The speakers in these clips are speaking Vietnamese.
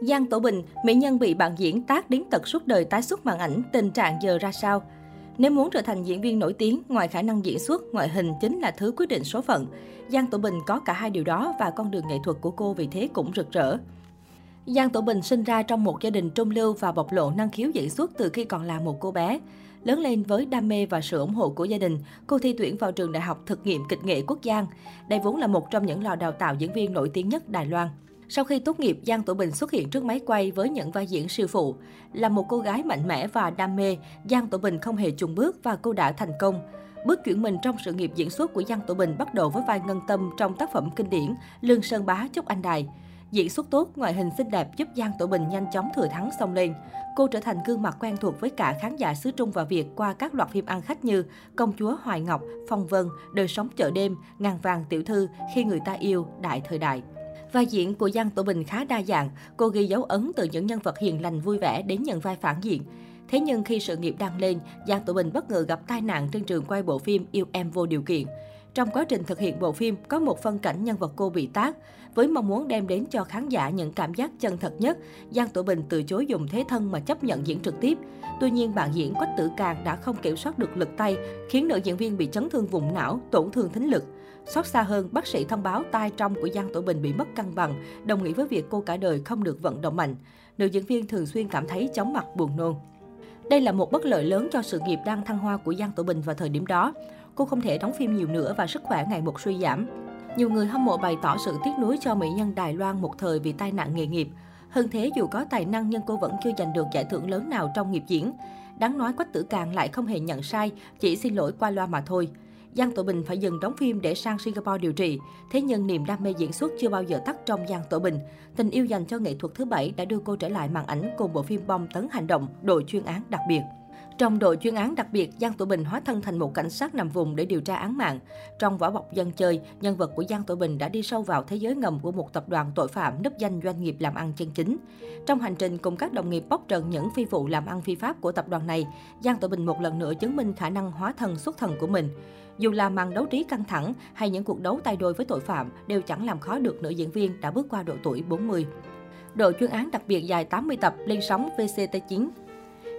Giang Tổ Bình, mỹ nhân bị bạn diễn tác đến tật suốt đời tái xuất màn ảnh, tình trạng giờ ra sao? Nếu muốn trở thành diễn viên nổi tiếng, ngoài khả năng diễn xuất, ngoại hình chính là thứ quyết định số phận. Giang Tổ Bình có cả hai điều đó và con đường nghệ thuật của cô vì thế cũng rực rỡ. Giang Tổ Bình sinh ra trong một gia đình trung lưu và bộc lộ năng khiếu diễn xuất từ khi còn là một cô bé. Lớn lên với đam mê và sự ủng hộ của gia đình, cô thi tuyển vào trường Đại học Thực nghiệm Kịch nghệ Quốc Giang. Đây vốn là một trong những lò đào tạo diễn viên nổi tiếng nhất Đài Loan. Sau khi tốt nghiệp, Giang Tổ Bình xuất hiện trước máy quay với những vai diễn siêu phụ. Là một cô gái mạnh mẽ và đam mê, Giang Tổ Bình không hề chùn bước và cô đã thành công. Bước chuyển mình trong sự nghiệp diễn xuất của Giang Tổ Bình bắt đầu với vai Ngân Tâm trong tác phẩm kinh điển Lương Sơn Bá Chúc Anh Đài. Diễn xuất tốt, ngoại hình xinh đẹp giúp Giang Tổ Bình nhanh chóng thừa thắng xông lên. Cô trở thành gương mặt quen thuộc với cả khán giả xứ Trung và Việt qua các loạt phim ăn khách như Công chúa Hoài Ngọc, Phong Vân, Đời sống chợ đêm, Ngàn vàng tiểu thư, Khi người ta yêu, Đại thời đại. Vai diễn của Giang Tổ Bình khá đa dạng, cô ghi dấu ấn từ những nhân vật hiền lành vui vẻ đến những vai phản diện. Thế nhưng khi sự nghiệp đang lên, Giang Tổ Bình bất ngờ gặp tai nạn trên trường quay bộ phim Yêu Em Vô Điều Kiện. Trong quá trình thực hiện bộ phim, có một phân cảnh nhân vật cô bị tác. Với mong muốn đem đến cho khán giả những cảm giác chân thật nhất, Giang Tổ Bình từ chối dùng thế thân mà chấp nhận diễn trực tiếp. Tuy nhiên, bạn diễn Quách Tử Càng đã không kiểm soát được lực tay, khiến nữ diễn viên bị chấn thương vùng não, tổn thương thính lực. Xót xa hơn, bác sĩ thông báo tai trong của Giang Tổ Bình bị mất cân bằng, đồng nghĩa với việc cô cả đời không được vận động mạnh. Nữ diễn viên thường xuyên cảm thấy chóng mặt buồn nôn. Đây là một bất lợi lớn cho sự nghiệp đang thăng hoa của Giang Tổ Bình vào thời điểm đó. Cô không thể đóng phim nhiều nữa và sức khỏe ngày một suy giảm. Nhiều người hâm mộ bày tỏ sự tiếc nuối cho mỹ nhân Đài Loan một thời vì tai nạn nghề nghiệp. Hơn thế, dù có tài năng nhưng cô vẫn chưa giành được giải thưởng lớn nào trong nghiệp diễn. Đáng nói Quách Tử Càng lại không hề nhận sai, chỉ xin lỗi qua loa mà thôi. Giang Tổ Bình phải dừng đóng phim để sang Singapore điều trị. Thế nhưng niềm đam mê diễn xuất chưa bao giờ tắt trong Giang Tổ Bình. Tình yêu dành cho nghệ thuật thứ bảy đã đưa cô trở lại màn ảnh cùng bộ phim bom tấn hành động, đội chuyên án đặc biệt. Trong đội chuyên án đặc biệt, Giang Tử Bình hóa thân thành một cảnh sát nằm vùng để điều tra án mạng. Trong vỏ bọc dân chơi, nhân vật của Giang Tử Bình đã đi sâu vào thế giới ngầm của một tập đoàn tội phạm nấp danh doanh nghiệp làm ăn chân chính. Trong hành trình cùng các đồng nghiệp bóc trần những phi vụ làm ăn phi pháp của tập đoàn này, Giang Tử Bình một lần nữa chứng minh khả năng hóa thân xuất thần của mình. Dù là màn đấu trí căng thẳng hay những cuộc đấu tay đôi với tội phạm đều chẳng làm khó được nữ diễn viên đã bước qua độ tuổi 40. Đội chuyên án đặc biệt dài 80 tập lên sóng VCT9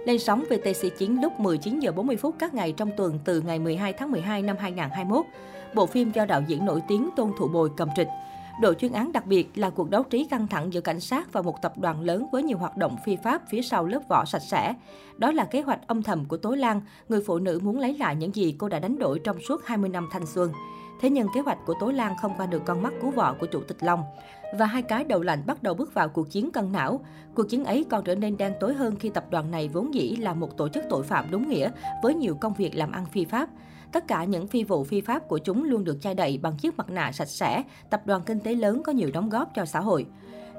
lên sóng VTC9 lúc 19 giờ 40 phút các ngày trong tuần từ ngày 12 tháng 12 năm 2021. Bộ phim do đạo diễn nổi tiếng Tôn Thụ Bồi cầm trịch. Đội chuyên án đặc biệt là cuộc đấu trí căng thẳng giữa cảnh sát và một tập đoàn lớn với nhiều hoạt động phi pháp phía sau lớp vỏ sạch sẽ. Đó là kế hoạch âm thầm của Tố Lan, người phụ nữ muốn lấy lại những gì cô đã đánh đổi trong suốt 20 năm thanh xuân. Thế nhưng kế hoạch của Tố Lan không qua được con mắt cứu vợ của Chủ tịch Long. Và hai cái đầu lạnh bắt đầu bước vào cuộc chiến cân não. Cuộc chiến ấy còn trở nên đen tối hơn khi tập đoàn này vốn dĩ là một tổ chức tội phạm đúng nghĩa với nhiều công việc làm ăn phi pháp. Tất cả những phi vụ phi pháp của chúng luôn được che đậy bằng chiếc mặt nạ sạch sẽ, tập đoàn kinh tế lớn có nhiều đóng góp cho xã hội.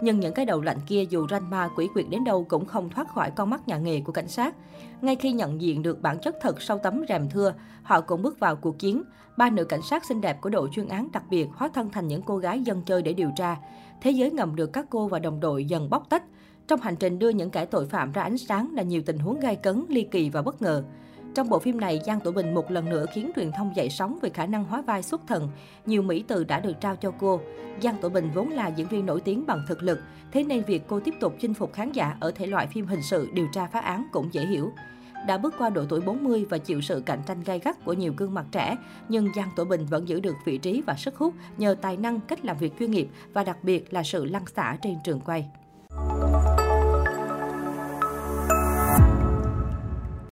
Nhưng những cái đầu lạnh kia dù ranh ma quỷ quyệt đến đâu cũng không thoát khỏi con mắt nhà nghề của cảnh sát. Ngay khi nhận diện được bản chất thật sau tấm rèm thưa, họ cũng bước vào cuộc chiến. Ba nữ cảnh sát xinh đẹp của đội chuyên án đặc biệt hóa thân thành những cô gái dân chơi để điều tra. Thế giới ngầm được các cô và đồng đội dần bóc tách. Trong hành trình đưa những kẻ tội phạm ra ánh sáng là nhiều tình huống gai cấn, ly kỳ và bất ngờ. Trong bộ phim này, Giang Tổ Bình một lần nữa khiến truyền thông dậy sóng về khả năng hóa vai xuất thần. Nhiều mỹ từ đã được trao cho cô. Giang Tổ Bình vốn là diễn viên nổi tiếng bằng thực lực, thế nên việc cô tiếp tục chinh phục khán giả ở thể loại phim hình sự, điều tra phá án cũng dễ hiểu. Đã bước qua độ tuổi 40 và chịu sự cạnh tranh gay gắt của nhiều gương mặt trẻ, nhưng Giang Tổ Bình vẫn giữ được vị trí và sức hút nhờ tài năng, cách làm việc chuyên nghiệp và đặc biệt là sự lăn xả trên trường quay.